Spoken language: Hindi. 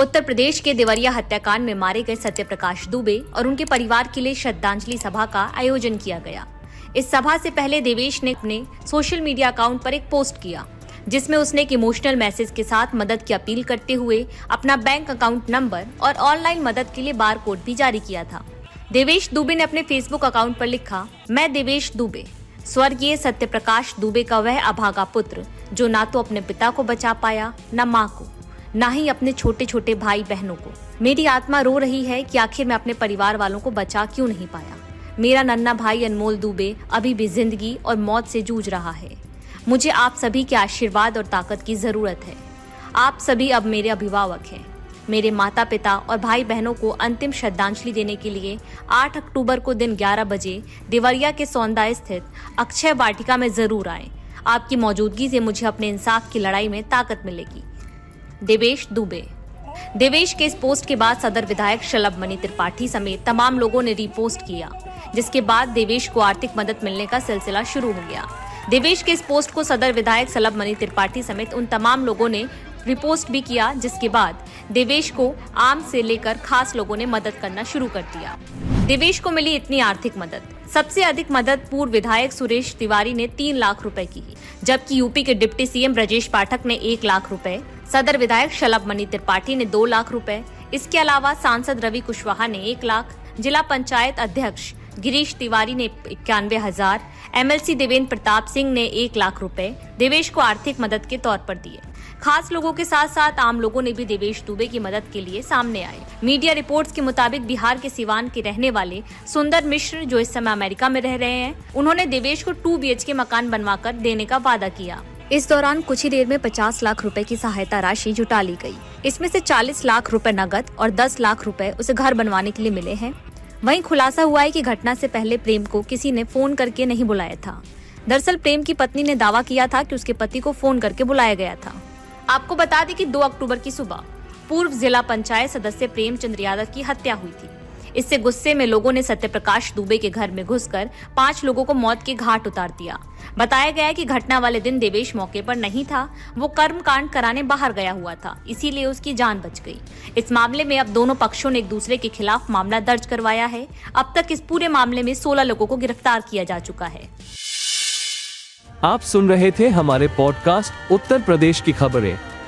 उत्तर प्रदेश के देवरिया हत्याकांड में मारे गए सत्यप्रकाश दुबे और उनके परिवार के लिए श्रद्धांजलि सभा का आयोजन किया गया। इस सभा से पहले देवेश ने अपने सोशल मीडिया अकाउंट पर एक पोस्ट किया, जिसमें उसने एक इमोशनल मैसेज के साथ मदद की अपील करते हुए अपना बैंक अकाउंट नंबर और ऑनलाइन मदद के लिए बार कोड भी जारी किया था। देवेश दुबे ने अपने फेसबुक अकाउंट पर लिखा, मैं देवेश दुबे, स्वर्गीय सत्यप्रकाश दुबे का वह अभागा पुत्र, जो ना तो अपने पिता को बचा पाया, न माँ को। ना ही अपने छोटे छोटे भाई बहनों को। मेरी आत्मा रो रही है कि आखिर मैं अपने परिवार वालों को बचा क्यों नहीं पाया? मेरा नन्ना भाई अनमोल दुबे अभी भी ज़िंदगी और मौत से जूझ रहा है। मुझे आप सभी के आशीर्वाद और ताकत की ज़रूरत है। आप सभी अब मेरे अभिभावक हैं। मेरे माता पिता और भाई बहनों को अंतिम श्रद्धांजलि देने के लिए 8 अक्टूबर को दिन 11 बजे देवरिया के सौंदा स्थित अक्षय वाटिका में ज़रूर आए। आपकी मौजूदगी से मुझे अपने इंसाफ की लड़ाई में ताकत मिलेगी। देवेश दुबे। देवेश के इस पोस्ट के बाद सदर विधायक शलभ मणि त्रिपाठी समेत तमाम लोगों ने रिपोस्ट किया, जिसके बाद देवेश को आर्थिक मदद मिलने का सिलसिला शुरू हो गया। देवेश के इस पोस्ट को सदर विधायक शलभ मणि त्रिपाठी समेत उन तमाम लोगों ने रिपोस्ट भी किया, जिसके बाद देवेश को आम से लेकर खास लोगों ने मदद करना शुरू कर दिया। देवेश को मिली इतनी आर्थिक मदद। सबसे अधिक मदद पूर्व विधायक सुरेश तिवारी ने तीन लाख रुपए की, जबकि यूपी के डिप्टी सीएम ब्रजेश पाठक ने एक लाख रुपए, सदर विधायक शलभ मणि त्रिपाठी ने दो लाख रुपए, इसके अलावा सांसद रवि कुशवाहा ने एक लाख, जिला पंचायत अध्यक्ष गिरीश तिवारी ने इक्यानवे हज़ार, एमएलसी देवेंद्र प्रताप सिंह ने एक लाख रुपए, देवेश को आर्थिक मदद के तौर पर दिए। खास लोगों के साथ साथ आम लोगों ने भी देवेश दुबे की मदद के लिए सामने आए। मीडिया रिपोर्ट्स के मुताबिक बिहार के सिवान के रहने वाले सुंदर मिश्र, जो इस समय अमेरिका में रह रहे हैं, उन्होंने देवेश को टू बी के मकान बनवाकर देने का वादा किया। इस दौरान कुछ ही देर में 50 लाख रुपए की सहायता राशि जुटा ली गई। इसमें से 40 लाख रुपए नगद और 10 लाख रुपए उसे घर बनवाने के लिए मिले हैं। वहीं खुलासा हुआ है कि घटना से पहले प्रेम को किसी ने फ़ोन करके नहीं बुलाया था। दरअसल प्रेम की पत्नी ने दावा किया था कि उसके पति को फ़ोन करके बुलाया गया था। आपको बता दें कि 2 अक्टूबर की सुबह पूर्व जिला पंचायत सदस्य प्रेम चंद्र यादव की हत्या हुई थी। इससे गुस्से में लोगों ने सत्यप्रकाश दुबे के घर में घुसकर पाँच लोगों को मौत के घाट उतार दिया। बताया गया कि घटना वाले दिन देवेश मौके पर नहीं था, वो कर्म कांड कराने बाहर गया हुआ था, इसीलिए उसकी जान बच गई। इस मामले में अब दोनों पक्षों ने एक दूसरे के खिलाफ मामला दर्ज करवाया है। अब तक इस पूरे मामले में 16 लोगों को गिरफ़्तार किया जा चुका है। आप सुन रहे थे हमारे पॉडकास्ट उत्तर प्रदेश की खबरें।